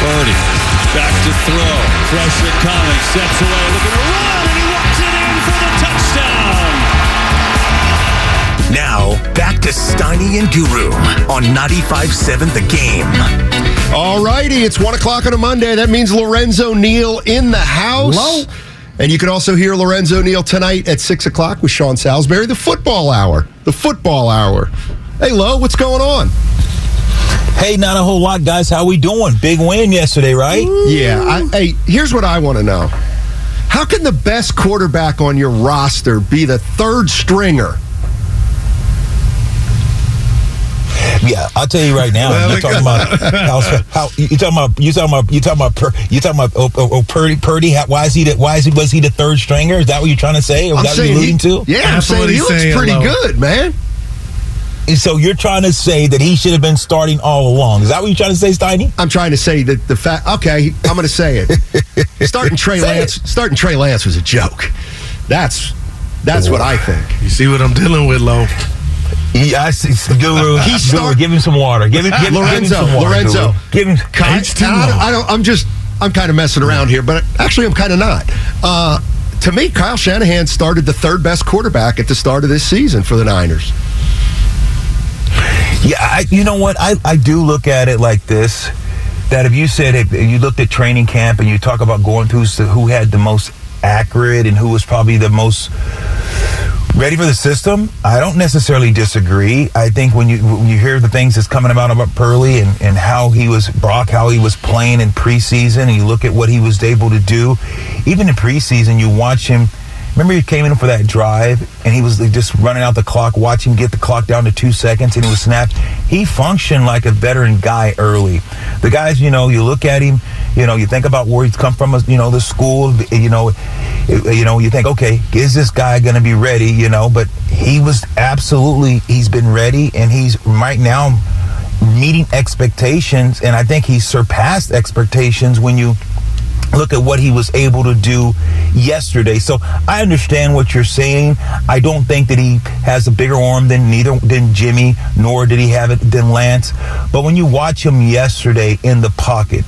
Birdie back to throw. Pressure coming. Steps away. Looking to run. And he walks it in for the touchdown. Now, back to Steiny and Guru on 95.7 The Game. All righty, it's 1 o'clock on a Monday. That means Lorenzo Neal in the house. Hello. And you can also hear Lorenzo Neal tonight at 6 o'clock with Sean Salisbury, the football hour. The football hour. Hey, Lo, what's going on? Hey, not a whole lot, guys. How we doing? Big win yesterday, right? Yeah. I, hey, here's what I want to know. How can the best quarterback on your roster be the third stringer? Yeah, I'll tell you right now. Well, you're talking about how, how you talking about you talking about you talking about per, you talking about oh, oh, oh, Purdy Purdy. How, why is he the, why is he was he the third stringer? Is that what you're trying to say? Or I'm that what saying you're he- to? Yeah, I'm That's saying what he looks saying, pretty Lo. good, man. And so you're trying to say that he should have been starting all along. Is that what you're trying to say, Steiny? I'm trying to say that the fact. Okay, I'm going to say it. starting Trey Say Lance. Starting Trey Lance was a joke. That's that's what I think. You see what I'm dealing with, Lo? Yeah, I see. Guru, He Guru, start- give him some water. Give him, give, him- give him Lorenzo, some water. Lorenzo. Guru. give him. I, and I, don't, I don't. I'm just. I'm kind of messing around here, but actually, I'm kind of not. Uh, to me, Kyle Shanahan started the third best quarterback at the start of this season for the Niners. Yeah, I, you know what? I, I do look at it like this: that if you said if you looked at training camp and you talk about going through who had the most accurate and who was probably the most ready for the system, I don't necessarily disagree. I think when you when you hear the things that's coming about about Purdy and, and how he was Brock, how he was playing in preseason, and you look at what he was able to do, even in preseason, you watch him. Remember, he came in for that drive, and he was just running out the clock. watching get the clock down to two seconds, and he was snapped. He functioned like a veteran guy early. The guys, you know, you look at him, you know, you think about where he's come from, you know, the school, you know, you know, you think, okay, is this guy going to be ready? You know, but he was absolutely, he's been ready, and he's right now meeting expectations, and I think he surpassed expectations when you look at what he was able to do yesterday. So I understand what you're saying. I don't think that he has a bigger arm than neither than Jimmy, nor did he have it than Lance. But when you watch him yesterday in the pocket,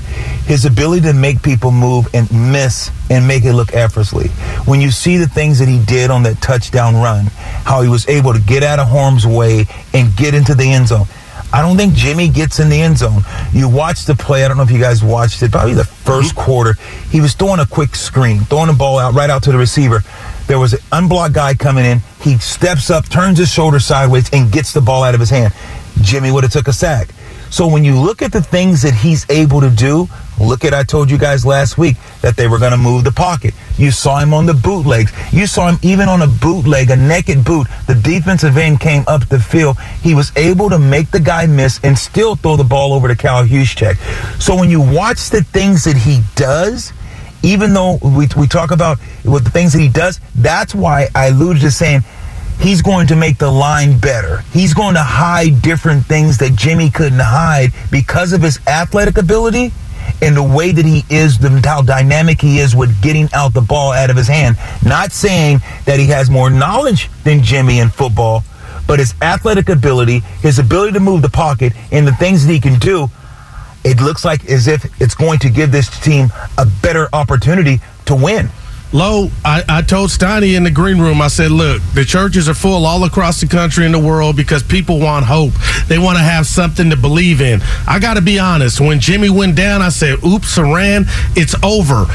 his ability to make people move and miss and make it look effortlessly. When you see the things that he did on that touchdown run, how he was able to get out of harm's way and get into the end zone. I don't think Jimmy gets in the end zone. You watch the play. I don't know if you guys watched it. Probably the mm-hmm. 1st quarter. He was throwing a quick screen, throwing the ball out right out to the receiver. There was an unblocked guy coming in. He steps up, turns his shoulder sideways, and gets the ball out of his hand. Jimmy would have took a sack. So when you look at the things that he's able to do, look at I told you guys last week that they were going to move the pocket. You saw him on the bootlegs. You saw him even on a bootleg, a naked boot. The defensive end came up the field. He was able to make the guy miss and still throw the ball over to Kyle Juszczyk. So when you watch the things that he does, even though we, we talk about what the things that he does, that's why I alluded to saying he's going to make the line better. He's going to hide different things that Jimmy couldn't hide because of his athletic ability and the way that he is, the, how dynamic he is with getting out the ball out of his hand. Not saying that he has more knowledge than Jimmy in football, but his athletic ability, his ability to move the pocket, and the things that he can do, it looks like as if it's going to give this team a better opportunity to win. Low, I, I told Steiny in the green room, I said, look, the churches are full all across the country and the world because people want hope. They want to have something to believe in. I got to be honest. When Jimmy went down, I said, oops, Saran, it's over.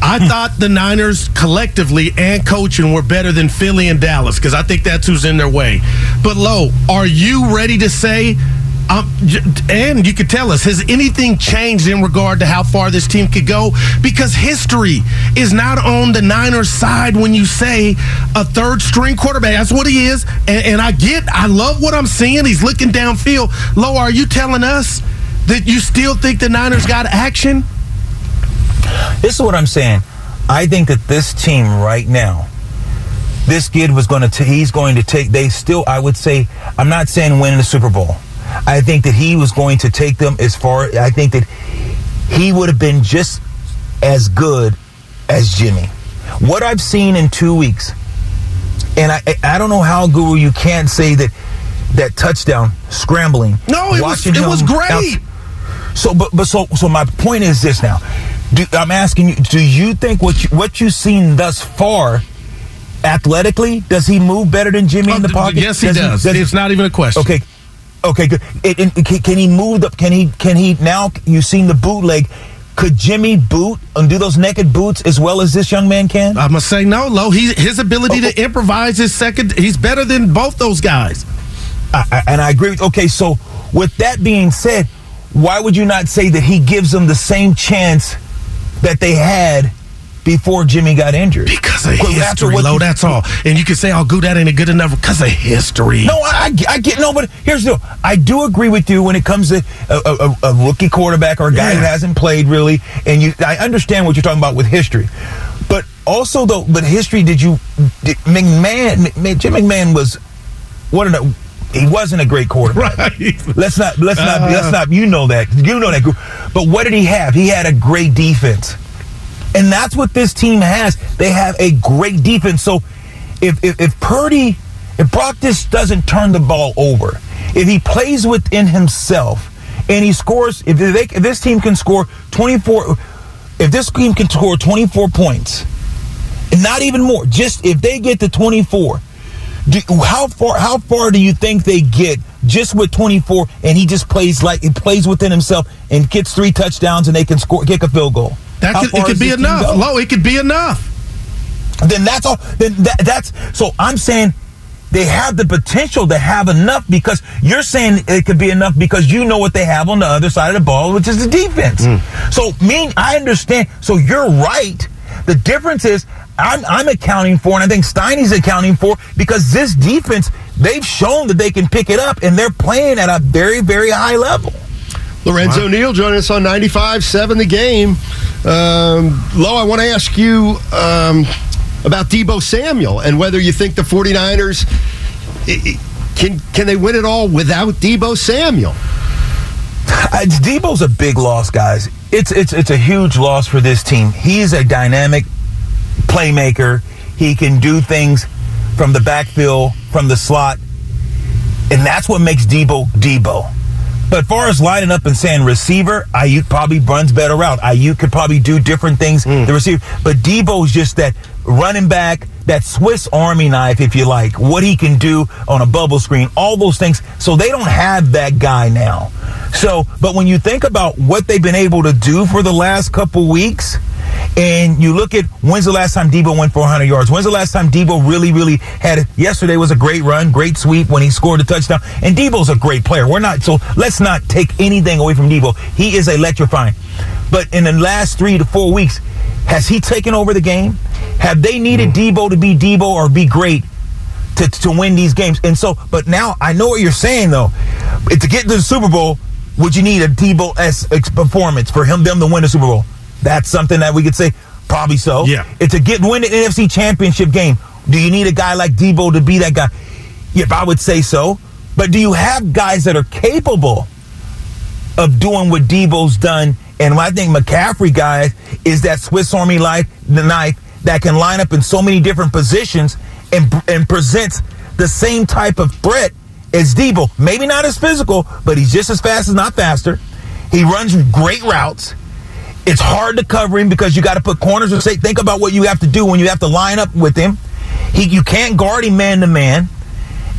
I hmm. thought the Niners collectively and coaching were better than Philly and Dallas because I think that's who's in their way. But Low, are you ready to say um, and you could tell us, has anything changed in regard to how far this team could go? Because history is not on the Niners' side when you say a third string quarterback. That's what he is. And, and I get, I love what I'm seeing. He's looking downfield. Lo, are you telling us that you still think the Niners got action? This is what I'm saying. I think that this team right now, this kid was going to, he's going to take, they still, I would say, I'm not saying win the Super Bowl. I think that he was going to take them as far. I think that he would have been just as good as Jimmy. What I've seen in two weeks, and I I don't know how Guru you can't say that that touchdown scrambling. No, it was it was great. Out, so, but but so so my point is this now. Do, I'm asking you, do you think what you, what you've seen thus far? Athletically, does he move better than Jimmy uh, in the pocket? Yes, he does. does. He, does it's not even a question. Okay, Okay, good. It, it, can he move the? Can he? Can he now? You've seen the bootleg. Could Jimmy boot and do those naked boots as well as this young man can? I'm gonna say no, Low. He, his ability oh, to oh. improvise is second. He's better than both those guys. I, I, and I agree. With, okay, so with that being said, why would you not say that he gives them the same chance that they had before Jimmy got injured. Because of history, Low, you, that's all. And you can say, oh, good, that ain't good enough because of history. No, I, I, get, no, but here's the deal. I do agree with you when it comes to a, a, a rookie quarterback or a guy yeah. who hasn't played really. And you, I understand what you're talking about with history. But also, though, but history, did you, did, McMahon, Jim McMahon was one of the, he wasn't a great quarterback. Right. Let's not let's not uh, let's not you know that. You know that. But what did he have? He had a great defense. And that's what this team has. They have a great defense. So if, if, if Purdy, if Brock just doesn't turn the ball over, if he plays within himself and he scores, if, they, if this team can score 24, if this team can score 24 points, and not even more, just if they get to 24, do, how far how far do you think they get just with 24 and he just plays like he plays within himself and gets three touchdowns and they can score kick a field goal that could, it could be enough. Low, it could be enough. Then that's all. Then that, that's so. I'm saying they have the potential to have enough because you're saying it could be enough because you know what they have on the other side of the ball, which is the defense. Mm. So, me, I understand. So you're right. The difference is I'm, I'm accounting for, and I think Steiny's accounting for, because this defense, they've shown that they can pick it up, and they're playing at a very, very high level. Lorenzo wow. Neal joining us on 95.7 The Game. Um, Lo, I want to ask you um, about Deebo Samuel and whether you think the 49ers can can they win it all without Deebo Samuel? Deebo's a big loss, guys. It's it's it's a huge loss for this team. He's a dynamic playmaker. He can do things from the backfield, from the slot, and that's what makes Debo Deebo. But far as lining up and saying receiver, Aiyuk probably runs better route. Aiyuk could probably do different things. Mm. The receiver, but Deebo's just that running back, that Swiss Army knife, if you like. What he can do on a bubble screen, all those things. So they don't have that guy now. So, but when you think about what they've been able to do for the last couple weeks, and you look at when's the last time Deebo went 400 yards? When's the last time Deebo really, really had it? Yesterday was a great run, great sweep when he scored a touchdown. And Deebo's a great player. We're not, so let's not take anything away from Deebo. He is electrifying. But in the last three to four weeks, has he taken over the game? Have they needed. Deebo to be Deebo or be great to, to win these games? And so, but now I know what you're saying though. To get to the Super Bowl, would you need a Deebo S performance for him them to win the Super Bowl? That's something that we could say probably so. Yeah. It's a get win an NFC Championship game. Do you need a guy like Deebo to be that guy? Yep, I would say so. But do you have guys that are capable of doing what Deebo's done? And I think McCaffrey, guys, is that Swiss Army knife, the knife that can line up in so many different positions and and presents the same type of threat as Deebo. Maybe not as physical, but he's just as fast as not faster. He runs great routes It's hard to cover him because you got to put corners and say, think about what you have to do when you have to line up with him. He, you can't guard him man to man.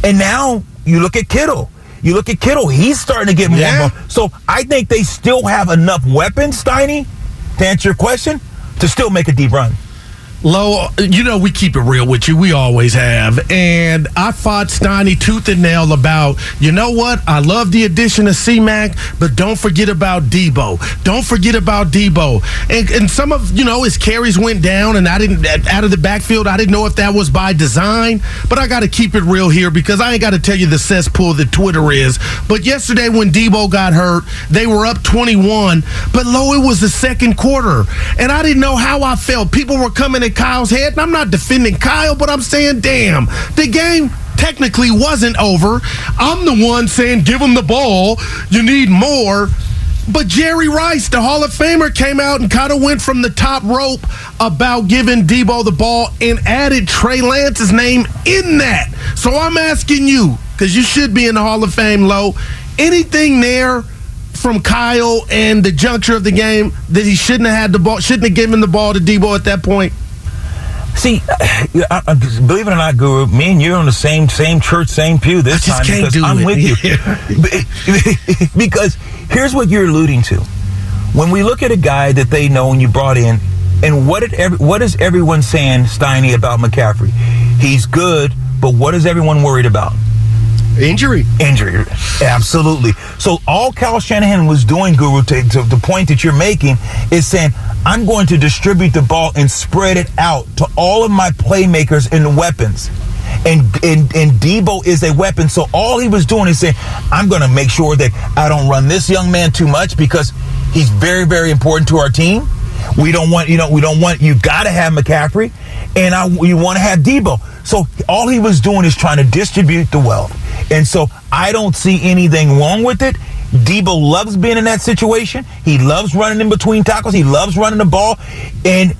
And now you look at Kittle. You look at Kittle, he's starting to get more. Yeah. more. So I think they still have enough weapons, Steiny, to answer your question, to still make a deep run. Low, you know we keep it real with you. We always have. And I fought Steiny tooth and nail about, you know what? I love the addition of C-Mac, but don't forget about Deebo. Don't forget about Deebo. And, and some of, you know, his carries went down and I didn't, out of the backfield, I didn't know if that was by design. But I got to keep it real here because I ain't got to tell you the cesspool that Twitter is. But yesterday when Deebo got hurt, they were up 21. But low, it was the second quarter. And I didn't know how I felt. People were coming at Kyle's head. And I'm not defending Kyle, but I'm saying, damn, the game technically wasn't over. I'm the one saying, give him the ball. You need more. But Jerry Rice, the Hall of Famer, came out and kind of went from the top rope about giving Deebo the ball and added Trey Lance's name in that. So I'm asking you, because you should be in the Hall of Fame, low. Anything there from Kyle and the juncture of the game that he shouldn't have had the ball, shouldn't have given the ball to Deebo at that point? See, I, I, believe it or not, Guru, me and you're on the same same church, same pew this time because I'm it. with you. because here's what you're alluding to. When we look at a guy that they know and you brought in, and what did every, what is everyone saying, Steiny, about McCaffrey? He's good, but what is everyone worried about? Injury. Injury. Absolutely. So all Kyle Shanahan was doing, Guru, to, to the point that you're making, is saying, I'm going to distribute the ball and spread it out to all of my playmakers and weapons. And, and and Deebo is a weapon. So all he was doing is saying, I'm going to make sure that I don't run this young man too much because he's very, very important to our team. We don't want, you know, we don't want, you got to have McCaffrey and I, you want to have Deebo. So all he was doing is trying to distribute the wealth. And so I don't see anything wrong with it. Deebo loves being in that situation. He loves running in between tackles. He loves running the ball. And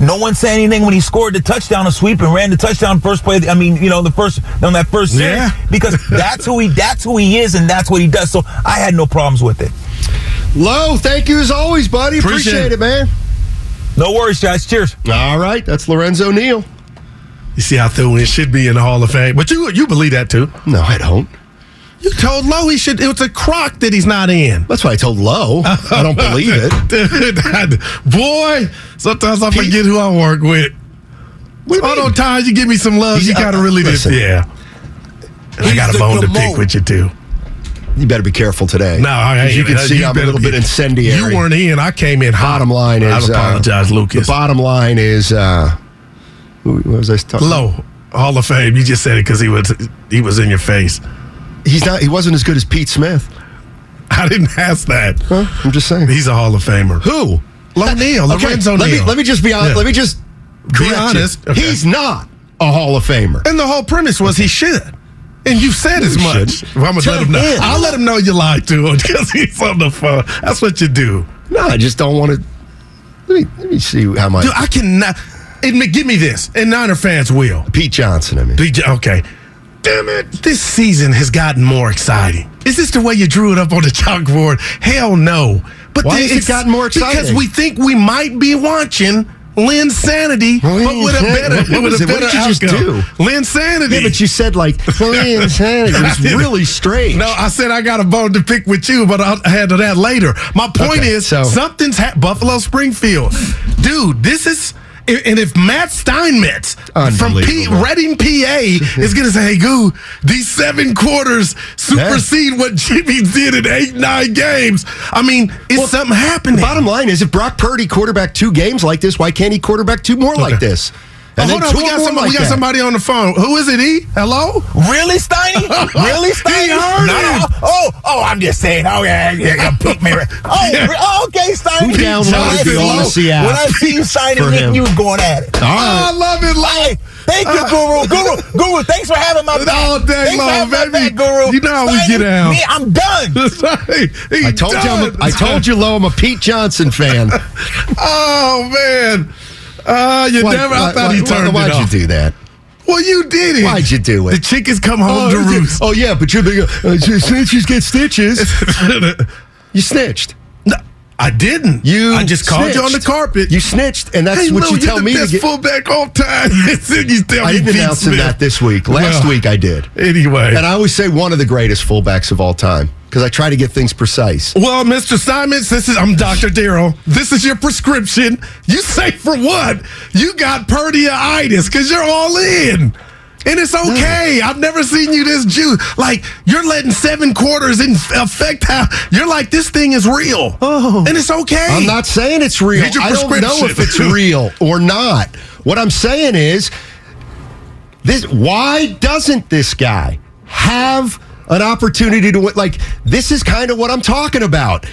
no one said anything when he scored the touchdown, a sweep, and ran the touchdown first play. I mean, you know, the first on that first series, Yeah. because that's who he that's who he is, and that's what he does. So I had no problems with it. Low, thank you as always, buddy. Appreciate Appreciate, it. it, man. No worries, guys. Cheers. All right, that's Lorenzo Neal. You see how Phil Wynn should be in the Hall of Fame. But you you believe that too. No, I don't. You told Lowe he should. It was a crock that he's not in. That's why I told Low. I don't believe it. Dude, boy, sometimes I forget who I work with. What you All those times you give me some love, He's- you gotta uh, really listen. yeah. I got a bone to pick with you too. You better be careful today. No, I, As you can uh, see, I'm a little bit incendiary. You weren't in. I came in. hot. Bottom line is, I apologize, uh, Lucas. The bottom line is, uh, what was I talking? Low Hall of Fame. You just said it because he was he was in your face. He's not. He wasn't as good as Pete Smith. I didn't ask that. Huh? I'm just saying. He's a Hall of Famer. Who? Neal, Okay, Lorenzo let Neal. me let me just be honest. Yeah. Let me just Be honest. Okay. He's not a Hall of Famer. And the whole premise was he should. And you said as much. Well, I'm gonna Tell let him know. him. I'll let him know you lied to him because he's on the phone. That's what you do. No, I just don't want to. Let me let me see how much. Dude, I cannot. Admit, give me this, and Niner fans will. Pete Johnson. I mean, DJ, okay. Damn it. This season has gotten more exciting. Is this the way you drew it up on the chalkboard? Hell no. But Why has it it's- gotten more exciting? Because we think we might be watching Linsanity, but with a better, What with was a it? What better did you just do? Linsanity. yeah, but you said like Lynn Sanity. It was really strange. No, I said I got a bone to pick with you, but I'll handle that later. My point Okay, is, so- something's ha- Buffalo Springfield, dude. This is. And if Matt Steinmetz from P- Reading, PA, is going to say, "Hey, Goo, these seven quarters supersede what Jimmy did in eight, nine games," I mean, is Well, something happening? Bottom line is, if Brock Purdy quarterback two games like this, why can't he quarterback two more like this? Oh, hold then on, we got, somebody, like we got somebody on the phone. Who is it? E? Hello? Really, Steiny? Really, Steiny? He heard No, it. Oh, oh, I'm just saying. Oh, yeah, yeah, yeah pick me. Oh, Yeah. oh, okay, Steiny. Who downloaded When I the see you- Odyssey app When I see you signing for Nick, you was going at it. All right. I love it, Hey, Love. thank you, uh, Guru. Guru, Guru, thanks for having my back. All day thanks long, for having my baby. back, Guru. You know how we get out. Me, I'm done. I told you, I'm a, I told you, Lo, I'm a Pete Johnson fan. Oh man. Uh, you Why- never. I why- thought he why- turned Why'd it you do that? Well, you did it. Why'd you do it? The chickens come home to oh, roost. oh yeah, but you're the uh, snitches get stitches. You snitched. No, I didn't. You I just called you on the carpet. You snitched, and that's Hey, what Lou, you tell the me to get. fullback all time. You tell I me didn't announce that this week. Last Well, week I did. Anyway. And I always say one of the greatest fullbacks of all time because I try to get things precise. Well, Mr. Simons, this is I'm Dr. Darrell. This is your prescription. You say for what? You got perdiaitis because you're all in. And it's okay. I've never seen you this Jew. Like you're letting seven quarters in affect how you're like this thing is real. Oh. And it's okay. I'm not saying it's real. I don't know if it's real or not. What I'm saying is this why doesn't this guy have an opportunity to win? Like this is kind of what I'm talking about.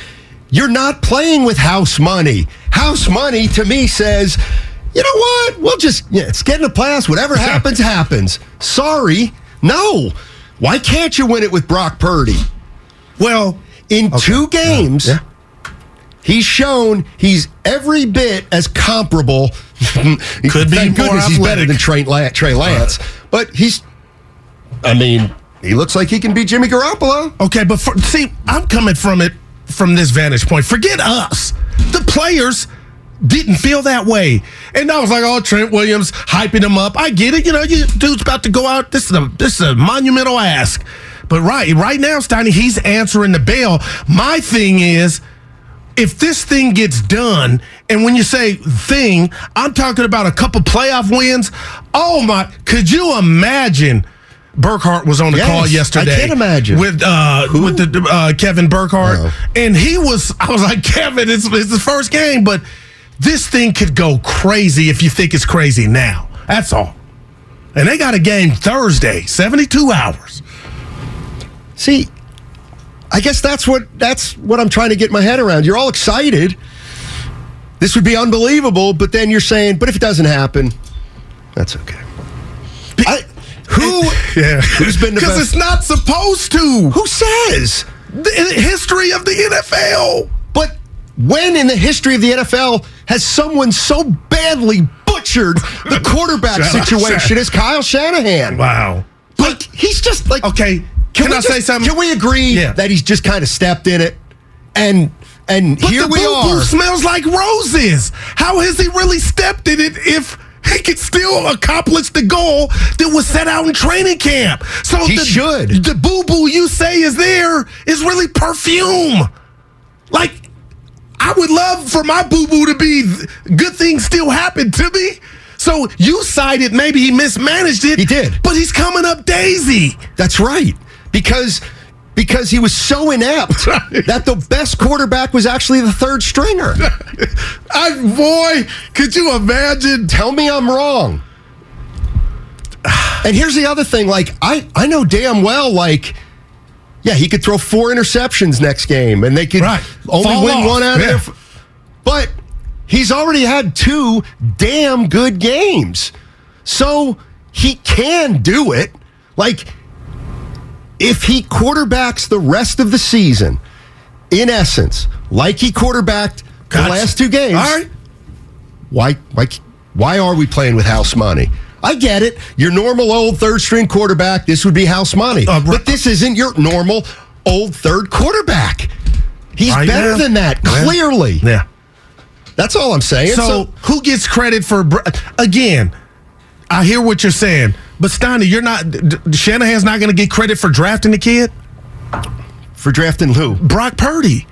You're not playing with house money. House money to me says, you know what? We'll just yeah, it's getting a pass. Whatever happens, happens. Sorry. No. Why can't you win it with Brock Purdy? Well, in two games, yeah he's shown he's every bit as comparable. Could be goodness he's better than Trey, La- Trey Lance, uh-huh. but he's. I mean, he looks like he can be Jimmy Garoppolo. Okay, but for, see, I'm coming from it from this vantage point. Forget us. The players didn't feel that way. And I was like, oh, Trent Williams hyping him up. I get it. You know, you dude's about to go out. This is a this is a monumental ask. But right, right now, Steiny, he's answering the bell. My thing is, if this thing gets done, and when you say thing, I'm talking about a couple playoff wins. Oh my, could you imagine? Burkhardt was on the Yes, call I yesterday. can imagine. with uh, with the uh, Kevin Burkhardt, No. and he was. I was like, Kevin, it's, it's the first game, but this thing could go crazy if you think it's crazy now. That's all. And they got a game Thursday, 72 hours. See, I guess that's what that's what I'm trying to get my head around. You're all excited. This would be unbelievable, but then you're saying, but if it doesn't happen, that's okay. I, who Yeah, who's been the because it's not supposed to. Who says? The history of the NFL. But when in the history of the NFL has someone so badly butchered the quarterback situation as Kyle Shanahan? Wow. Like he's just like Okay, Can, can I just- say something? Can we agree Yeah. that he's just kind of stepped in it? And and But here the we are. smells like roses. How has he really stepped in it if he could still accomplish the goal that was set out in training camp? So He the, should. The boo boo you say is there is really perfume. Like I would love for my boo boo to be good things still happen to me. So you cited maybe he mismanaged it. He did. but he's coming up daisy. That's right. Because because he was so inept that the best quarterback was actually the third stringer. I boy, could you imagine? Tell me I'm wrong. And here's the other thing like I I know damn well like yeah, he could throw four interceptions next game and they could Right. only Fall win off. one out Yeah. of their But he's already had two damn good games. So he can do it. Like if he quarterbacks the rest of the season, in essence, like he quarterbacked the last two games, All right. why why why are we playing with house money? I get it. Your normal old third string quarterback, this would be house money. Uh, but this isn't your normal old third quarterback. He's Right better now. than that, clearly. Yeah. That's all I'm saying. So, who gets credit for again? I hear what you're saying, but Steiny, you're not. Shanahan's not going to get credit for drafting the kid, for drafting who? Brock Purdy.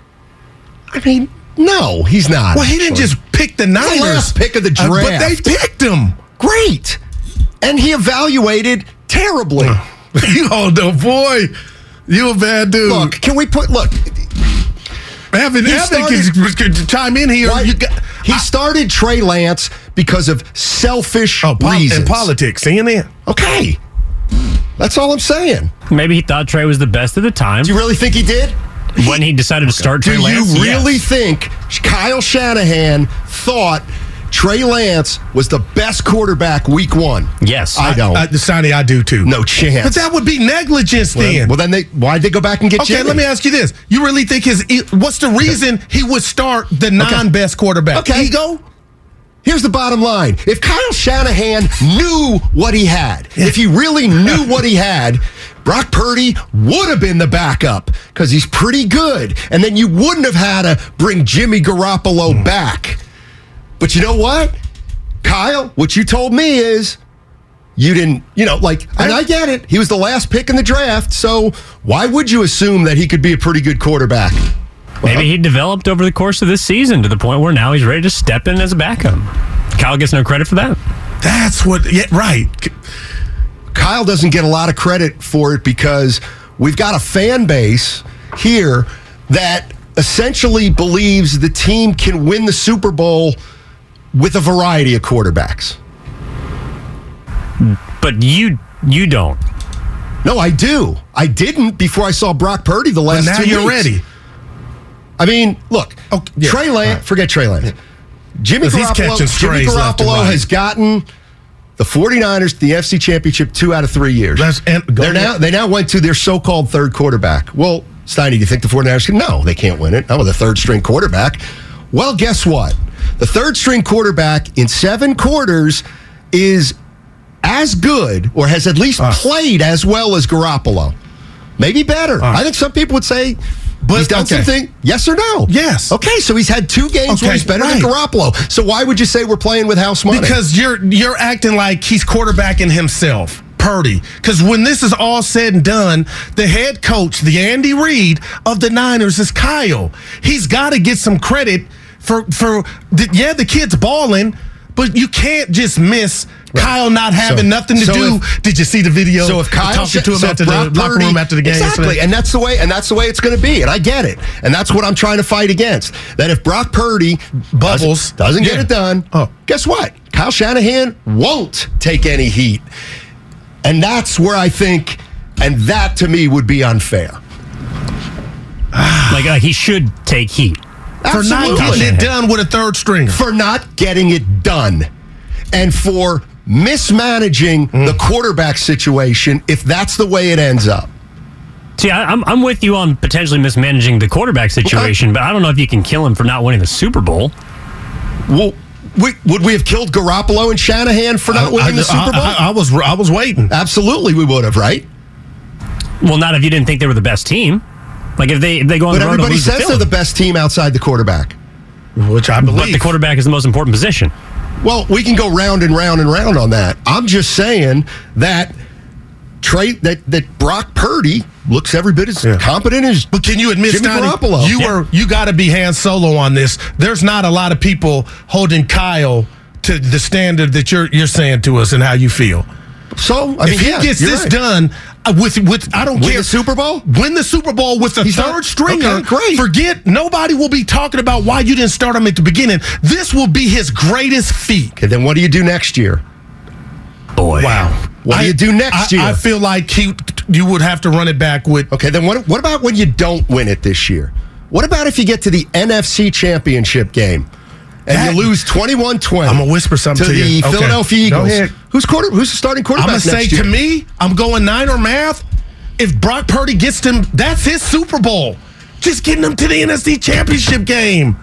I mean, no, he's not. Well, he didn't just pick the Niners, last pick of the uh, but they picked him. great. And he evaluated terribly. you oh no, boy, you a bad dude. look, can we put look, Evan, Evan can, can chime in here. got- he started Trey Lance because of selfish oh, pol- reasons. and politics, CNN. Okay. That's all I'm saying. Maybe he thought Trey was the best at the time. Do you really think he did? when he decided to start Do Trey Lance, you really yes. think Kyle Shanahan thought Trey Lance was the best quarterback week one? Yes. I don't. Uh, Steiny, I do too. no chance. but that would be negligence well, then. well, then they why'd they go back and get Okay, Jimmy? let me ask you this: You really think his? e, What's the reason he would start the non-best quarterback? Okay. Ego. Here's the bottom line. If Kyle Shanahan knew what he had, if he really knew what he had, Brock Purdy would have been the backup because he's pretty good. And then you wouldn't have had to bring Jimmy Garoppolo back. But you know what? Kyle, what you told me is you didn't, you know, like, and I get it. He was the last pick in the draft. So why would you assume that he could be a pretty good quarterback? Maybe he developed over the course of this season to the point where now he's ready to step in as a backup. Kyle gets no credit for that. That's what, yeah, right. Kyle doesn't get a lot of credit for it because we've got a fan base here that essentially believes the team can win the Super Bowl with a variety of quarterbacks. But you you don't. No, I do. I didn't before I saw Brock Purdy the last But now two you're weeks. ready. I mean, look, oh, yeah, Trey Lance, right. forget Trey Lance. Jimmy Garoppolo, catching Jimmy strays left and Garoppolo right. has gotten the 49ers to the FC Championship two out of three years. They're now, they now went to their so-called third quarterback. Well, Steiny, do you think the 49ers can? No, they can't win it. Not with a third string quarterback. Well, guess what? The third string quarterback in seven quarters is as good or has at least played as well as Garoppolo. Maybe better. I think some people would say But- he's done okay. something. Yes or no? Yes. Okay, so he's had two games where he's better right. than Garoppolo. So why would you say we're playing with house money? Because you're you're acting like he's quarterbacking himself. Purdy. Because when this is all said and done, the head coach, the Andy Reid of the Niners, is Kyle. He's got to get some credit for for the, yeah, the kid's balling, but you can't just miss Kyle not having So- nothing to so do. if- Did you see the video? So if Kyle talking to him so if after the Brock locker room after the game, exactly, yesterday? and that's the way, and that's the way it's going to be, and I get it, and that's what I'm trying to fight against. That if Brock Purdy Bubbles. doesn't, doesn't get it done, Oh. guess what? Kyle Shanahan won't take any heat, and that's where I think, and that to me would be unfair. Like, like he should take heat. for not getting it done with a third stringer. for not getting it done and for mismanaging Mm. the quarterback situation if that's the way it ends up. See, I, I'm I'm with you on potentially mismanaging the quarterback situation, but I don't know if you can kill him for not winning the Super Bowl. Well, we, would we have killed Garoppolo and Shanahan for not winning the Super Bowl? I, I was I was waiting. Absolutely, we would have, right? Well, not if you didn't think they were the best team. Like if they if they go on But the road and everybody lose to says they're the best team outside the quarterback. Which I believe. But the quarterback is the most important position. Well, we can go round and round and round on that. I'm just saying that Trey that that Brock Purdy looks every bit as competent as But can you admit, Jimmy Stoney, Garoppolo. you Yeah. were you got to be hand solo on this. There's not a lot of people holding Kyle to the standard that you're you're saying to us and how you feel. So I mean, if he yeah, gets this right. done with with I don't Win care the Super Bowl? win the Super Bowl with a He's third not- stringer. okay, great. Forget nobody will be talking about why you didn't start him at the beginning. This will be his greatest feat. Okay, then what do you do next year? Boy, Wow. What do you do next I, year? I feel like he you would have to run it back with Okay, then what, what about when you don't win it this year? What about if you get to the NFC Championship game and That- you lose 21 20? I'm gonna whisper something to to the you. Okay. Philadelphia Eagles. Who's, quarter, who's the starting quarterback? I'm gonna say next year? to me, I'm going Niner math. If Brock Purdy gets them, that's his Super Bowl. Just getting them to the NFC Championship game.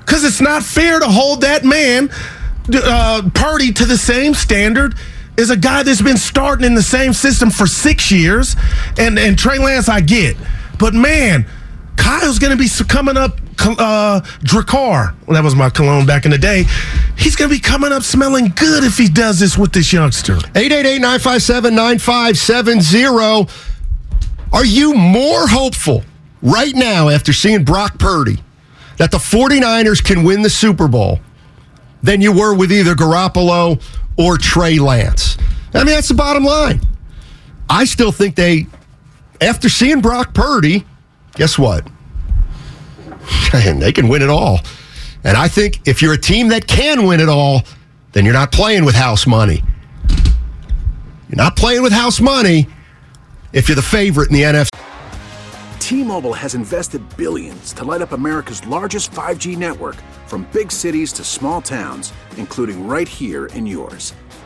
Because it's not fair to hold that man, uh, Purdy, to the same standard as a guy that's been starting in the same system for six years. And and Trey Lance, I get, but man, Kyle's going to be coming up. Uh, Drakkar, well, that was my cologne back in the day. He's going to be coming up smelling good if he does this with this youngster. 888-957-9570. Are you more hopeful right now after seeing Brock Purdy that the 49ers can win the Super Bowl than you were with either Garoppolo or Trey Lance? I mean, that's the bottom line. I still think they, after seeing Brock Purdy, guess what? and they can win it all. And I think if you're a team that can win it all, then you're not playing with house money. You're not playing with house money if you're the favorite in the NFC. T-Mobile has invested billions to light up America's largest 5G network from big cities to small towns, including right here in yours.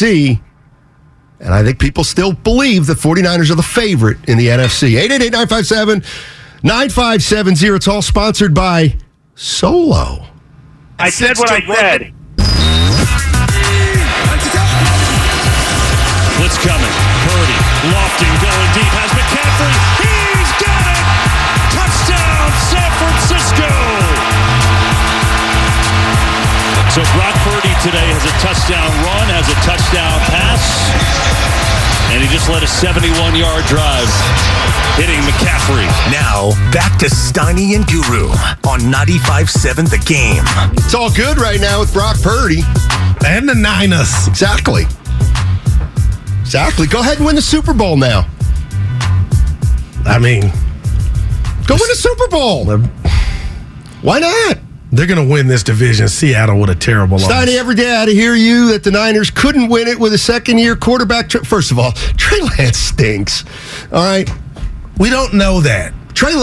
See, and I think people still believe the 49ers are the favorite in the NFC. 888 957 9570. It's all sponsored by Solo. I said what I said. Blitz coming. Purdy lofting, going has a touchdown run, has a touchdown pass, and he just led a 71-yard drive, hitting McCaffrey. Now, back to Steiny and Guru on 95.7 The Game. It's all good right now with Brock Purdy. And the Niners. Exactly. Exactly. Go ahead and win the Super Bowl now. I mean, go win the Super Bowl. Why not? They're going to win this division. Seattle with a terrible loss. Steiny, every day I hear you that the Niners couldn't win it with a second year quarterback. First of all, Trey Lance stinks. All right. We don't know that. Trey,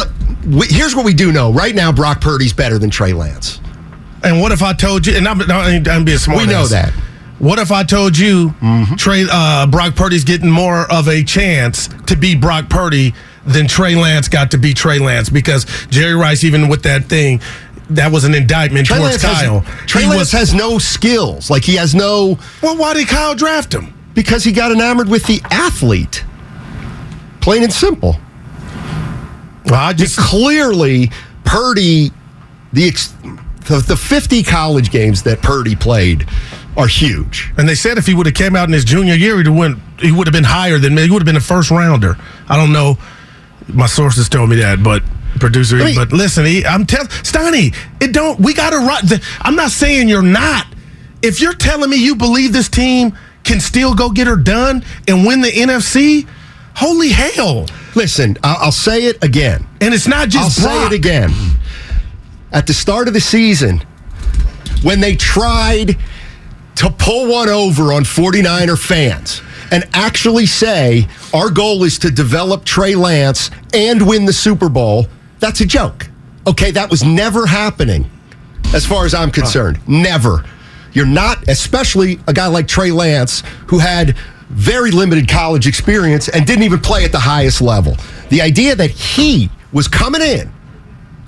we, here's what we do know. Right now, Brock Purdy's better than Trey Lance. And what if I told you, and I'm, I'm being smart. We know ass. that. What if I told you mm-hmm. Trey uh, Brock Purdy's getting more of a chance to be Brock Purdy than Trey Lance got to be Trey Lance? Because Jerry Rice, even with that thing, that was an indictment Trey towards Lance Kyle. Has, Trey he Lance was, has no skills. Like he has no. Well, why did Kyle draft him? Because he got enamored with the athlete. Plain and simple. Well, I just clearly Purdy the, the the 50 college games that Purdy played are huge. And they said if he would have came out in his junior year, he'd went, he would have been higher than me. He would have been a first rounder. I don't know. My sources told me that, but producer. I mean, but listen, he, I'm telling Steiny, it don't. We got to run. I'm not saying you're not. If you're telling me you believe this team can still go get her done and win the NFC, holy hell! Listen, I'll, I'll say it again, and it's not just. I'll Brock. say it again. At the start of the season, when they tried to pull one over on 49er fans and actually say, our goal is to develop Trey Lance and win the Super Bowl, that's a joke. Okay, that was never happening as far as I'm concerned. Never. You're not, especially a guy like Trey Lance, who had very limited college experience and didn't even play at the highest level. The idea that he was coming in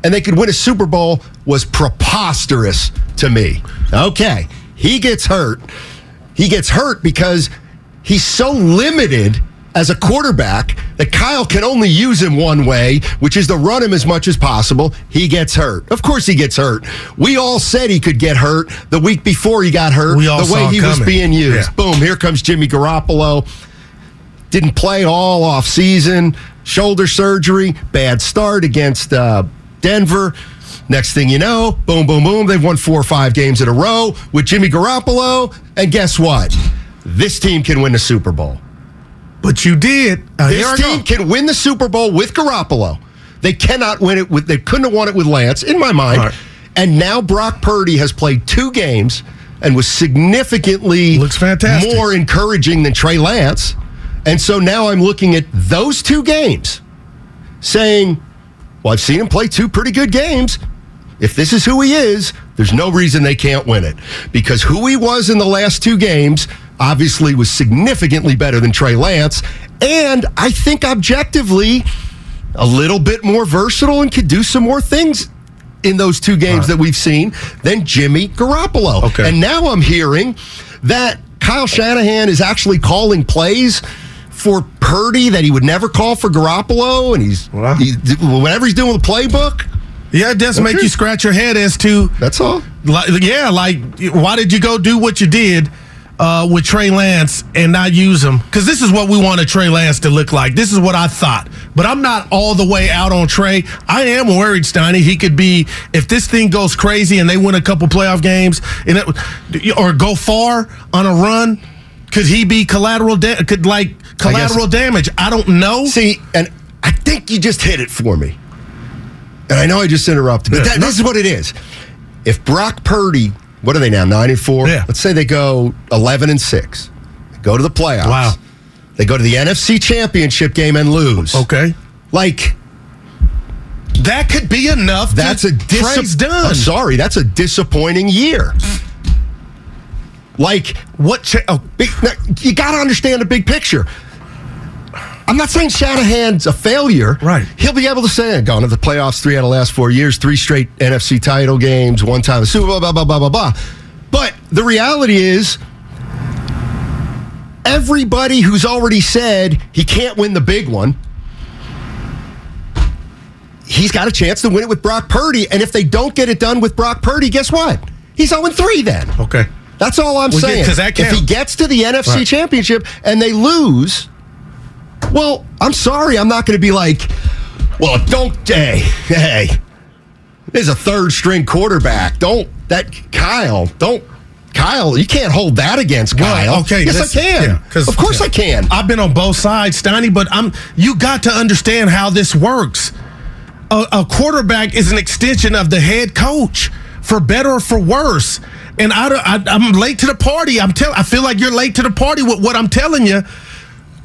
and they could win a Super Bowl was preposterous to me. Okay, he gets hurt. He gets hurt because he's so limited as a quarterback that Kyle can only use him one way, which is to run him as much as possible. He gets hurt. Of course, he gets hurt. We all said he could get hurt the week before he got hurt. the way he was being used. Yeah. Boom! Here comes Jimmy Garoppolo. Didn't play all off season. Shoulder surgery. Bad start against uh, Denver. Next thing you know, boom, boom, boom. They've won four or five games in a row with Jimmy Garoppolo. And guess what? This team can win the Super Bowl. But you did. This team can win the Super Bowl with Garoppolo. They cannot win it with. They couldn't have won it with Lance, in my mind. Right. And now Brock Purdy has played two games and was significantly looks fantastic, more encouraging than Trey Lance. And so now I'm looking at those two games, saying, "Well, I've seen him play two pretty good games. If this is who he is, there's no reason they can't win it because who he was in the last two games." Obviously was significantly better than Trey Lance. And I think objectively, a little bit more versatile and could do some more things in those two games that we've seen than Jimmy Garoppolo. Okay. And now I'm hearing that Kyle Shanahan is actually calling plays for Purdy that he would never call for Garoppolo, and he's he, whatever he's doing with the playbook. Yeah, it does make you scratch your head as to. That's all. Like, yeah, like why did you go do what you did uh, with Trey Lance and not use him? Because this is what we wanted Trey Lance to look like. This is what I thought. But I'm not all the way out on Trey. I am worried, Steiny. He could be if this thing goes crazy and they win a couple playoff games and it, or go far on a run. Could he be collateral? Da- could like collateral damage? I don't know. See, and I think you just hit it for me. And I know I just interrupted, but that, this is what it is. If Brock Purdy, what are they now? Nine and four. Yeah. Let's say they go eleven and six, go to the playoffs. Wow. They go to the NFC Championship game and lose. Okay. Like That could be enough. that's a dis- done. I'm sorry, that's a disappointing year. Like what? Cha- oh, big, you got to understand the big picture. I'm not saying Shanahan's a failure. Right. He'll be able to say, "I've gone to the playoffs three out of the last four years, three straight NFC title games, one time the Super Bowl, blah, blah, blah, blah, blah. But the reality is, everybody who's already said he can't win the big one, he's got a chance to win it with Brock Purdy. And if they don't get it done with Brock Purdy, guess what? He's 0 3 then. Okay. That's all I'm Well, yeah, that if he gets to the NFC Right. Championship and they lose, well, I'm sorry. I'm not going to be like, well, don't, hey, hey, there's a third string quarterback. Don't, that Kyle, don't, Kyle, you can't hold that against Kyle. Well, okay, Yes, I can. yeah, of course yeah. I can. I've been on both sides, Steiny, but I'm you got to understand how this works. A, a quarterback is an extension of the head coach, for better or for worse. And I, I, I'm late to the party. I'm tell. I feel like you're late to the party with what I'm telling you.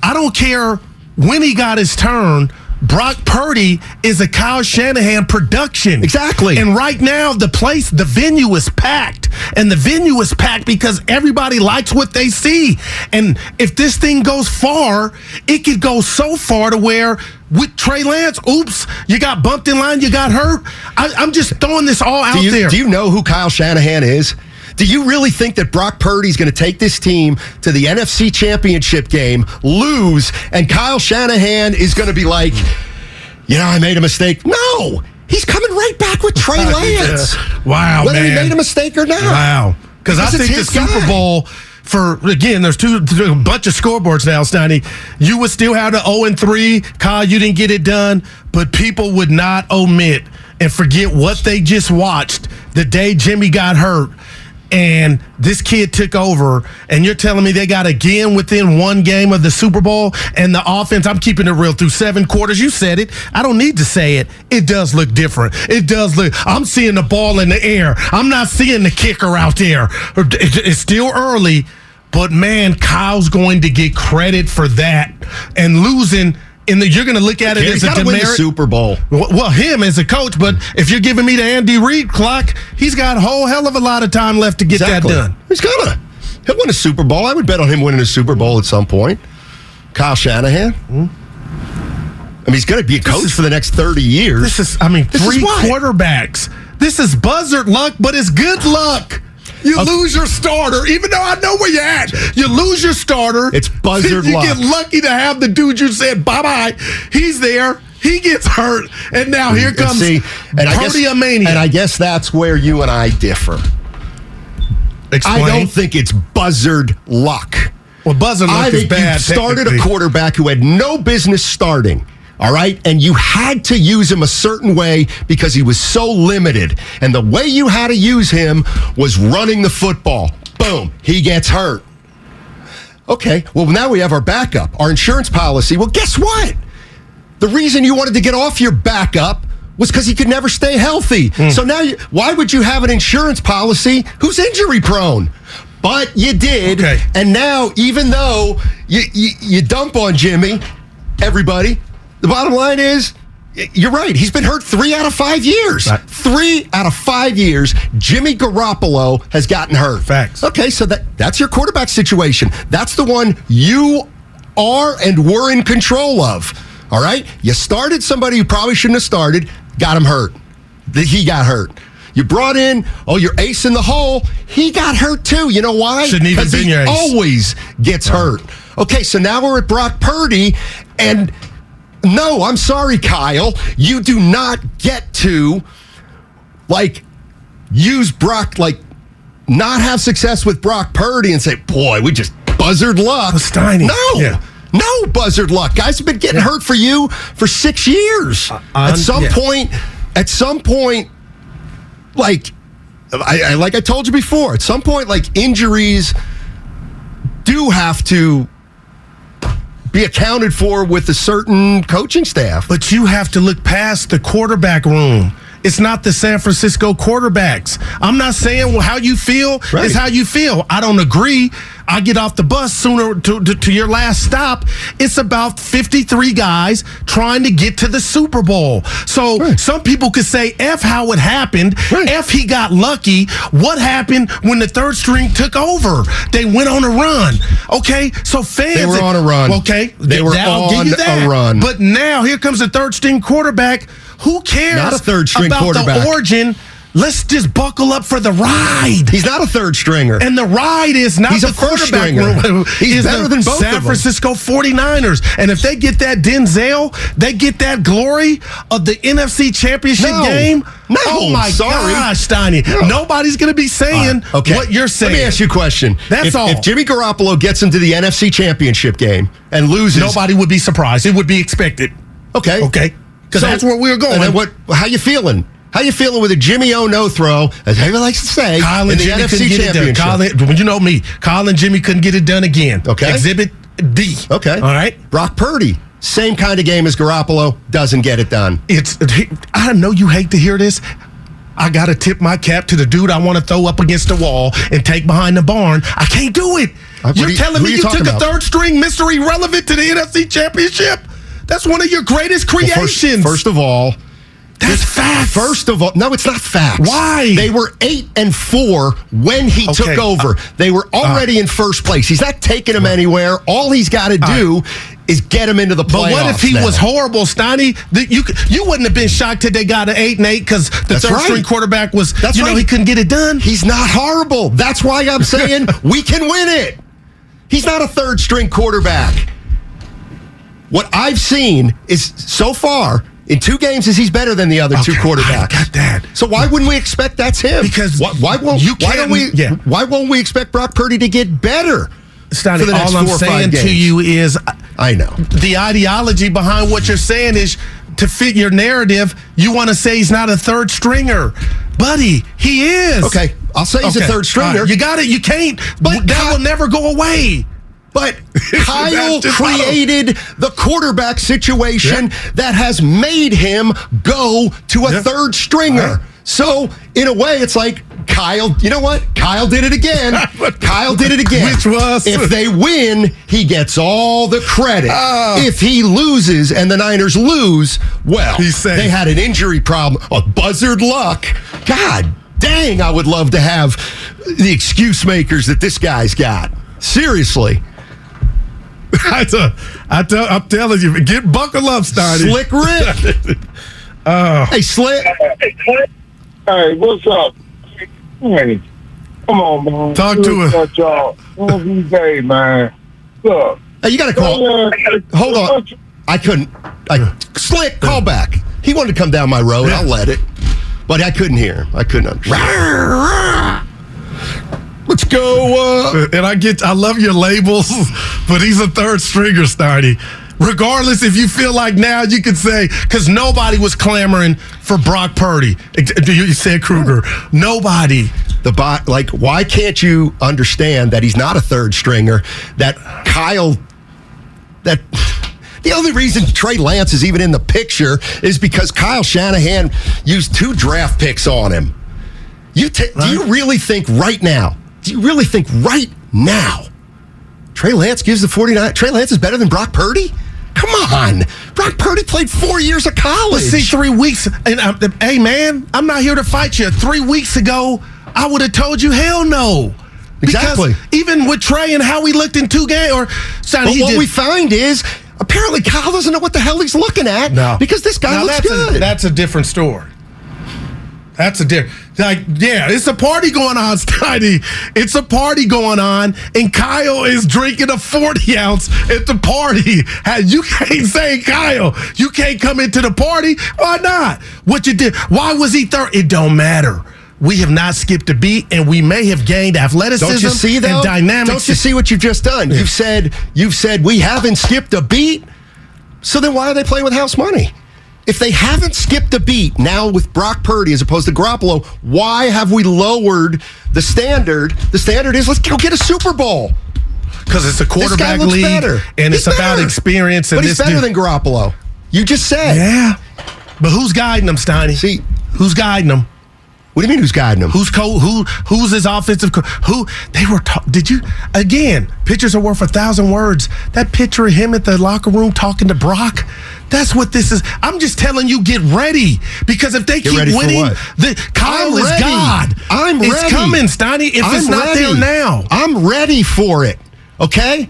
I don't care when he got his turn. Brock Purdy is a Kyle Shanahan production. Exactly. And right now, the place, the venue is packed. And the venue is packed because everybody likes what they see. And if this thing goes far, it could go so far to where with Trey Lance, oops, you got bumped in line, you got hurt. I, I'm just throwing this all out do you, there. Do you know who Kyle Shanahan is? Do you really think that Brock Purdy's going to take this team to the NFC Championship game, lose, and Kyle Shanahan is going to be like, you know, I made a mistake? No, he's coming right back with Trey Lance. Wow, Whether man. he made a mistake or not. Wow. Because I think the his Super guy. Bowl for again, there's two a bunch of scoreboards now, Steiny. You would still have the 0 and 3. Kyle, you didn't get it done, but people would not omit and forget what they just watched the day Jimmy got hurt. And this kid took over, and you're telling me they got again within one game of the Super Bowl, and the offense. I'm keeping it real through seven quarters. You said it. I don't need to say it. It does look different. It does look. I'm seeing the ball in the air. I'm not seeing the kicker out there. It's still early, but man, Kyle's going to get credit for that. And losing, the, you're going to look at it He's as a got to win the demerit. Super Bowl. Well, well, him as a coach, but if you're giving me the Andy Reid clock, he's got a whole hell of a lot of time left to get Exactly. that done. He's gonna. He'll win a Super Bowl. I would bet on him winning a Super Bowl at some point. Kyle Shanahan. Hmm? I mean, he's going to be a coach for the next 30 years. This is, I mean, This three quarterbacks. This is buzzard luck, but it's good luck. You Okay. lose your starter, even though I know where you're at. You lose your starter. It's buzzard you luck. get lucky to have the dude you said bye bye. He's there. He gets hurt, and now here And comes see, and I guess, mania. and I guess that's where you and I differ. Explain. I don't think it's buzzard luck. well, buzzard luck I is think bad. you started a quarterback who had no business starting. All right. And you had to use him a certain way because he was so limited. And the way you had to use him was running the football. Boom. He gets hurt. Okay. Well, now we have our backup, our insurance policy. Well, guess what? The reason you wanted to get off your backup was because he could never stay healthy. Hmm. So now, you, why would you have an insurance policy who's injury prone? But you did, Okay. and now even though you, you you dump on Jimmy, everybody, the bottom line is. You're right. He's been hurt three out of five years. Right. Three out of five years, Jimmy Garoppolo has gotten hurt. Facts. Okay, so that that's your quarterback situation. That's the one you are and were in control of. All right? You started somebody who probably shouldn't have started, got him hurt. he got hurt. You brought in, oh, your ace in the hole. He got hurt too. You know why? Shouldn't even been he your ace. always gets hurt. Okay, so now we're at Brock Purdy, and no, I'm sorry, Kyle. You do not get to like use Brock like not have success with Brock Purdy and say, boy, we just buzzard luck. Steiny. No. Yeah. No buzzard luck. Guys have been getting hurt for you for six years. Uh, at some yeah. point, at some point, like I, I like I told you before, at some point, like injuries do have to be accounted for with a certain coaching staff. But you have to look past the quarterback room. It's not the San Francisco quarterbacks. I'm not saying well, how you feel Right. is how you feel. I don't agree. I get off the bus sooner to, to, to your last stop. It's about 53 guys trying to get to the Super Bowl. So some people could say F how it happened. F he got lucky. What happened when the third string took over? They went on a run. Okay, so fans They were on a run. Okay, They were I'll on a run. But now here comes the third string quarterback. Who cares Not a third string about quarterback. the origin? Let's just buckle up for the ride. He's not a third stringer. And the ride is not He's the a first quarterback stringer. room. He's is better than both San. Francisco 49ers. And if they get that Denzel, they get that glory of the NFC Championship No. game. No, oh my sorry. gosh, Steiny. No. Nobody's going to be saying Okay. what you're saying. Let me ask you a question. That's if, all. If Jimmy Garoppolo gets into the NFC Championship game and loses, Nobody would be surprised. It would be expected. Okay. Okay. Because So- that's where we were going. And what? How you feeling? How you feeling with a Jimmy O no throw, as everybody likes to say, Kyle in and the Jimmy NFC couldn't it done. Championship? Well, you know me. Kyle and Jimmy couldn't get it done again. Okay. Exhibit D. Okay. All right. Brock Purdy, same kind of game as Garoppolo, doesn't get it done. It's. I know you hate to hear this. I got to tip my cap to the dude I want to throw up against the wall and take behind the barn. I can't do it. Uh, You're you- telling me you you took a third string mystery relevant to the NFC Championship? That's one of your greatest Well, creations. first, first of all, That's facts. First of all, no, it's not facts. Why? They were eight and four when he took Okay. over. They were uh, already in first place. He's not taking them anywhere. All he's got to do is get him into the playoffs. But what if he now. was horrible, Steiny? That you you wouldn't have been shocked that they got an eight and eight because the That's third right. string quarterback was. That's you know he couldn't get it done. He's not horrible. That's why I'm saying we can win it. He's not a third string quarterback. What I've seen is so far in two games is he's better than the other two quarterbacks. I got that. So why wouldn't we expect that's him? Because why, why won't you why don't we yeah. why won't we expect Brock Purdy to get better? Steiny, for the next all I'm four or five saying to you is uh, I know. the ideology behind what you're saying is to fit your narrative. You want to say he's not a third stringer, buddy. He is. Okay, I'll say he's a third stringer. right, You got it. You can't. But that Kyle- will never go away. But Kyle created the quarterback situation that has made him go to a Yeah. third stringer. Right. So, in a way, it's like Kyle, you know what? Kyle did it again. Kyle did it again. Which was- If they win, he gets all the credit. Ah. if he loses and the Niners lose, well, they had an injury problem. A buzzard luck. God dang, I would love to have the excuse makers that this guy's got. Seriously. I tell, I tell, I'm telling you, get buckle up, Steiny. Slick Rick. Oh. hey, Slick. Hey, what's up? Hey, come on, man. Talk to Look her. at y'all. Every day, man. Look. Hey, you got to call. uh, Hold on. I couldn't. I, Slick, call back. He wanted to come down my road. I'll let it. But I couldn't hear him. I couldn't understand. Let's go. Uh, And I get, I love your labels, but he's a third stringer, Stardy. Regardless, if you feel like now you could say, because nobody was clamoring for Brock Purdy. You said Kruger. Nobody. the bot, like, why can't you understand that he's not a third stringer? That Kyle, that the only reason Trey Lance is even in the picture is because Kyle Shanahan used two draft picks on him. You ta- do you really think right now? Do you really think right now? Trey Lance gives the 49. Trey Lance is better than Brock Purdy? Come on. Brock Purdy played four years of college. Let's see, three weeks. And uh, hey, man, I'm not here to fight you. Three weeks ago, I would have told you hell no. Exactly. Because even with Trey and how he looked in two games, or But what did- we find is apparently Kyle doesn't know what the hell he's looking at No. because this guy Now, looks that's good. A, that's a different story. That's a different. Like, yeah, it's a party going on, Steiny. It's a party going on, and Kyle is drinking a 40 ounce at the party. You can't say, Kyle, you can't come into the party. Why not? What you did? Why was he third? It don't matter. We have not skipped a beat, and we may have gained athleticism Don't you see though? and dynamics. Don't you see what you've just done? You've said you've said we haven't skipped a beat. So then why are they playing with house money? If they haven't skipped a beat now with Brock Purdy as opposed to Garoppolo, why have we lowered the standard? The standard is let's go get a Super Bowl. Because it's a quarterback league, better. and He's it's about experience. And But he's better dude- than Garoppolo. You just said. Yeah. But who's guiding them, Steiny? See, who's guiding them? What do you mean who's guiding them? Who's co- who who's his offensive co- who they were ta- did you again pictures are worth a thousand words that picture of him at the locker room talking to Brock that's what this is I'm just telling you get ready because if they Get keep winning the Kyle I'm is ready. God I'm it's ready. It's coming Steiny if it's I'm not ready. there now I'm ready for it. Okay?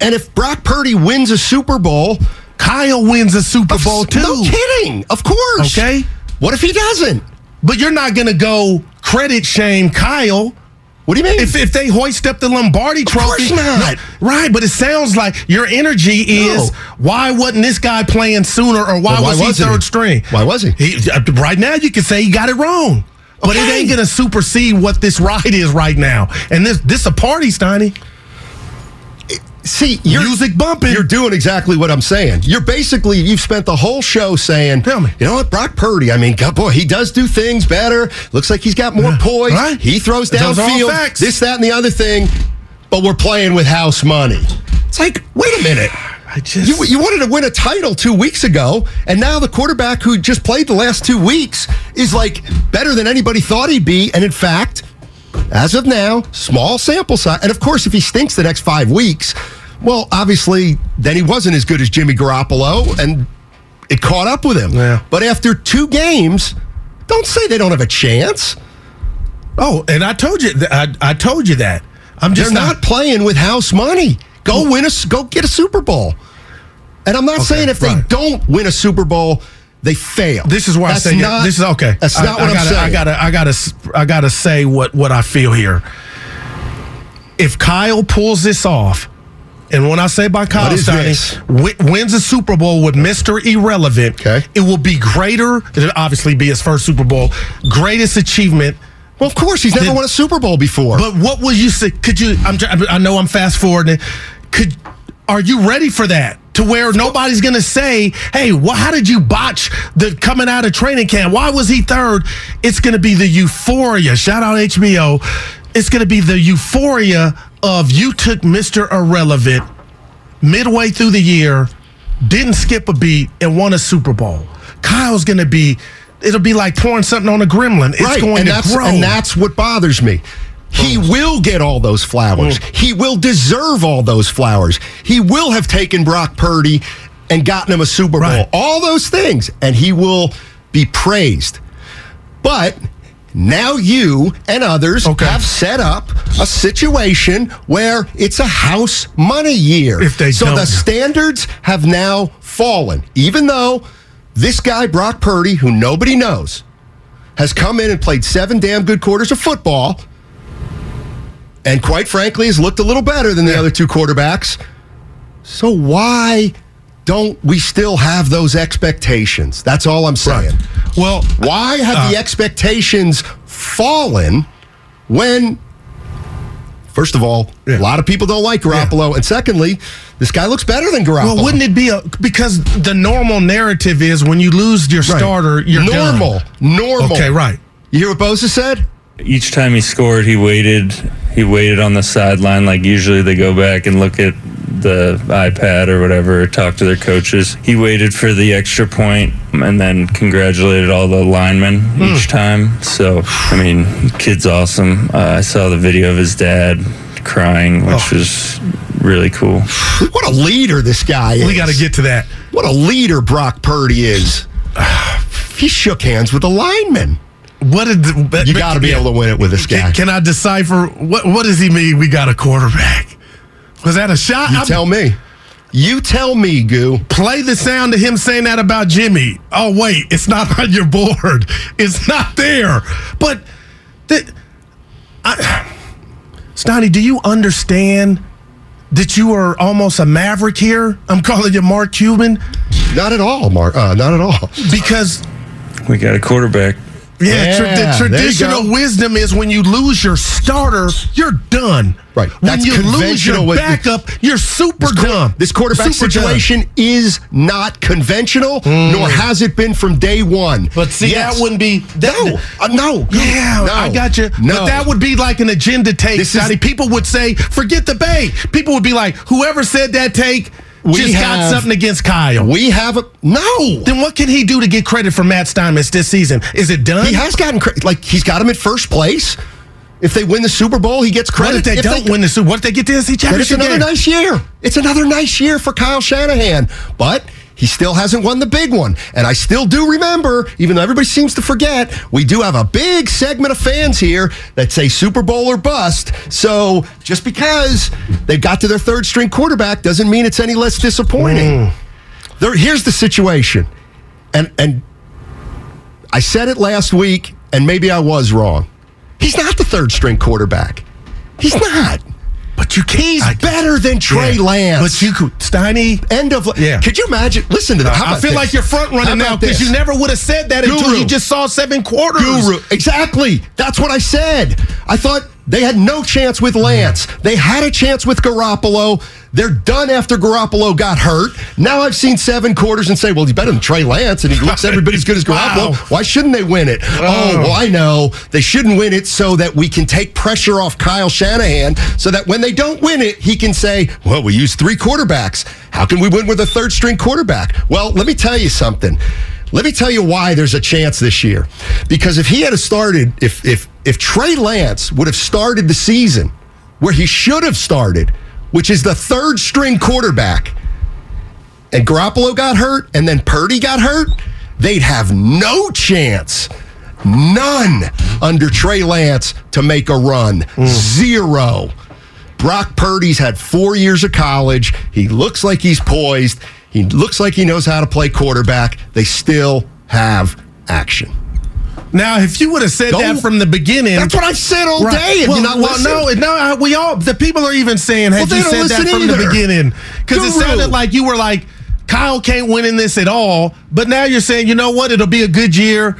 And if Brock Purdy wins a Super Bowl, Kyle wins a Super Bowl too No kidding. Of course. Okay. What if he doesn't? But you're not going to go credit shame Kyle. What do you mean? If, if they hoist up the Lombardi trophy, Of course not. No, right? But it sounds like your energy is No. why wasn't this guy playing sooner, or why, Well, why was he third he? string? Why was he? he? uh, Right now, you can say he got it wrong, but it ain't gonna supersede what this ride is right now. And this this a party, Steiny. See, you're, Music bumping. You're doing exactly what I'm saying. You're basically you've spent the whole show saying, Tell me. you know what, Brock Purdy. I mean, God, boy, he does do things better. Looks like he's got more poise. right. He throws downfield. This, that, and the other thing. But we're playing with house money. It's like, wait a minute. I just You, you wanted to win a title two weeks ago, and now the quarterback who just played the last two weeks is like better than anybody thought he'd be. And in fact, as of now, small sample size. And of course, if he stinks the next five weeks, well, obviously, then he wasn't as good as Jimmy Garoppolo, and it caught up with him. Yeah. But after two games, don't say they don't have a chance. oh, and I told you, th- I, I told you that. I'm They're just not, playing with house money. Go win a, go get a Super Bowl. And I'm not saying if they don't win a Super Bowl, they fail. This is why I say not, this is okay. That's I- not I, what gotta, I'm saying. I gotta, I gotta, I gotta say what what I feel here. If Kyle pulls this off, and when I say by Kyle What Steiny, wins a Super Bowl with Mister Irrelevant, Okay. it will be greater. It'll obviously be his first Super Bowl, greatest achievement. well, of course, he's never Then- won a Super Bowl before. But what would you say? Could you? I'm. I know I'm fast forwarding. Could are you ready for that? To where nobody's gonna say, "Hey, well, how did you botch the coming out of training camp? Why was he third? It's gonna be the euphoria. Shout out HBO. It's gonna be the euphoria of you took Mister Irrelevant midway through the year, didn't skip a beat, and won a Super Bowl. Kyle's gonna be. It'll be like pouring something on a gremlin. It's right, going and to that's grow. and that's what bothers me. He will get all those flowers. Mm. He will deserve all those flowers. He will have taken Brock Purdy and gotten him a Super Bowl. Right. All those things, and he will be praised. But now you and others Okay. have set up a situation where it's a house money year. If they so don't. the standards have now fallen, even though this guy Brock Purdy, who nobody knows, has come in and played seven damn good quarters of football, and quite frankly has looked a little better than the other two quarterbacks. So why don't we still have those expectations? That's all I'm saying. well, Why have the Uh, expectations fallen when, first of all, Yeah. a lot of people don't like Garoppolo, and secondly, this guy looks better than Garoppolo. Well, wouldn't it be a because the normal narrative is when you lose your Right. starter, you're normal, done. normal. Okay, right. You hear what Bosa said? Each time he scored, he waited. He waited on the sideline. Like usually, they go back and look at the iPad or whatever, or talk to their coaches. He waited for the extra point and then congratulated all the linemen each time. So, I mean, kid's awesome. Uh, I saw the video of his dad crying, which was really cool. What a leader this guy is. We got to get to that. What a leader Brock Purdy is. he shook hands with the lineman. What did the, but- You got to be yeah. able to win it with this guy. Can, can I decipher what what does he mean? We got a quarterback. Was that a shot? you I'm- tell me. You tell me, Goo. Play the sound of him saying that about Jimmy. Oh wait, it's not on your board. It's not there. But the, I, Stoney, do you understand that you are almost a maverick here? I'm calling you Mark Cuban. Not at all, Mark. Uh, not at all. Because We got a quarterback. Yeah, tra- the traditional wisdom is when you lose your starter, you're done. Right. When That's you lose your backup, you're super This, dumb. this quarterback Super situation is not conventional, nor has it been from day one. Mm. But see, Yes. that wouldn't be that. No, uh, no, Yeah, no, I got you. No. But that would be like an agenda take. This is- People would say, "Forget the Bay." People would be like, "Whoever said that take." We just got something against Kyle. We have a no. Then what can he do to get credit for Matt Steinmetz this season? Is it done? He has gotten credit. Like he's got him at first place. If they win the Super Bowl, he gets What credit. if they don't win the Super? What if they get the NC Then it's another game? nice year. It's another nice year for Kyle Shanahan. But he still hasn't won the big one. And I still do remember, even though everybody seems to forget, we do have a big segment of fans here that say Super Bowl or bust. So just because they've got to their third string quarterback doesn't mean it's any less disappointing. Hmm. There, here's the situation. And and I said it last week, and maybe I was wrong. He's not the third string quarterback. He's not. But you can't. He's better than Trey Yeah. Lance. But you could, Steiny. End of. Yeah. Could you imagine? Listen to that. Uh, how I feel this? like you're front running now because you never would have said that until you just saw seven quarters. Guru. Exactly. That's what I said. I thought they had no chance with Lance. They had a chance with Garoppolo. They're done after Garoppolo got hurt. Now I've seen seven quarters and say, well, he's better than Trey Lance, and he looks every as good as Garoppolo. Wow. Why shouldn't they win it? Oh. oh, well, I know. They shouldn't win it so that we can take pressure off Kyle Shanahan so that when they don't win it, he can say, well, we used three quarterbacks. How can we win with a third string quarterback? Well, let me tell you something. Let me tell you why there's a chance this year. Because if he had started, if if if Trey Lance would have started the season where he should have started, which is the third string quarterback, and Garoppolo got hurt, and then Purdy got hurt, they'd have no chance. None under Trey Lance to make a run. Zero. Brock Purdy's had four years of college. He looks like he's poised. He looks like he knows how to play quarterback. They still have action. Now, if you would have said Don't- that from the beginning, That's what I've said all day. Have well, well, no, no. I- We all the people are even saying, Well, "Had they you said that from the beginning?" Because it sounded like you were like, "Kyle can't win in this at all." But now you're saying, "You know what? It'll be a good year."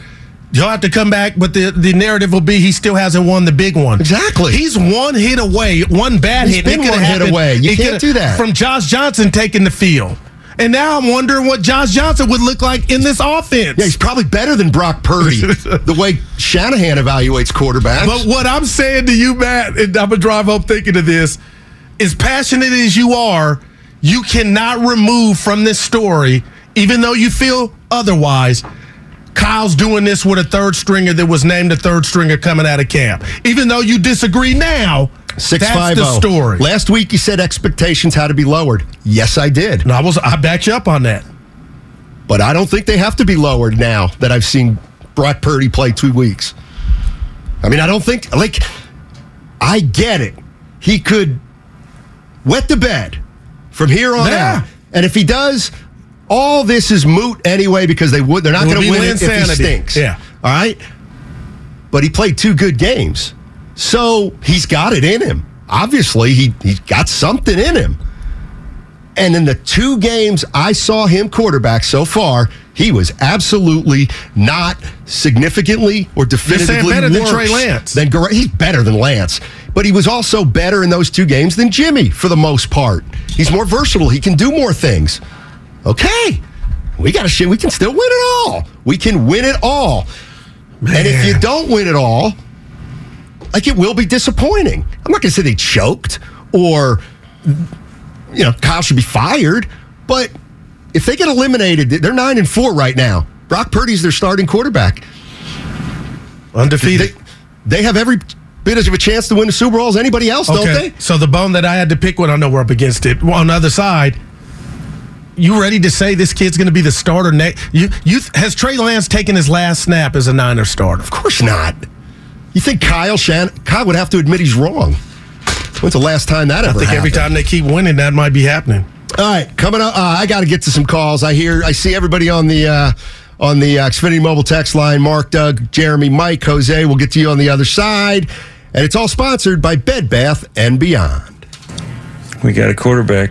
He'll have to come back, but the, the narrative will be he still hasn't won the big one. Exactly. He's one hit away, one bad He's hit. been one hit away. You it can't do that. From Josh Johnson taking the field. And now I'm wondering what Josh Johnson would look like in this offense. Yeah, he's probably better than Brock Purdy, the way Shanahan evaluates quarterbacks. But what I'm saying to you, Matt, and I'm gonna drive home thinking of this, as passionate as you are, you cannot remove from this story, even though you feel otherwise. Kyle's doing this with a third stringer that was named a third stringer coming out of camp. Even though you disagree now, Six that's five the zero. story. Last week you said expectations had to be lowered. Yes, I did. And I was I backed you up on that. But I don't think they have to be lowered now that I've seen Brock Purdy play two weeks. I mean, I don't think like I get it. He could wet the bed from here on Yeah. out. And if he does, all this is moot anyway because they would they're not going to win it if he insanity. stinks. Yeah. All right. But he played two good games. So he's got it in him. Obviously, he he's got something in him. And in the two games I saw him quarterback so far, he was absolutely not significantly or definitively better than Trey Lance. Than Gar- he's better than Lance, but he was also better in those two games than Jimmy for the most part. He's more versatile. He can do more things. Okay, we got to shit. We can still win it all. We can win it all. And if you don't win it all, like it will be disappointing. I'm not going to say they choked or you know Kyle should be fired, but if they get eliminated, they're nine and four right now. Brock Purdy's their starting quarterback. Undefeated. They, they have every bit as of a chance to win the Super Bowl as anybody else, don't they? So the bone that I had to pick when I know we're up against it. Well, on the other side, you ready to say this kid's going to be the starter next? You, you has Trey Lance taken his last snap as a Niner starter? Of course not. You think Kyle Shan Kyle would have to admit he's wrong? When's the last time that I think happened? every time they keep winning, that might be happening. All right, coming up. Uh, I got to get to some calls. I hear, I see everybody on the uh, on the uh, Xfinity mobile text line. Mark, Doug, Jeremy, Mike, Jose. We'll get to you on the other side, and it's all sponsored by Bed Bath and Beyond. We got a quarterback.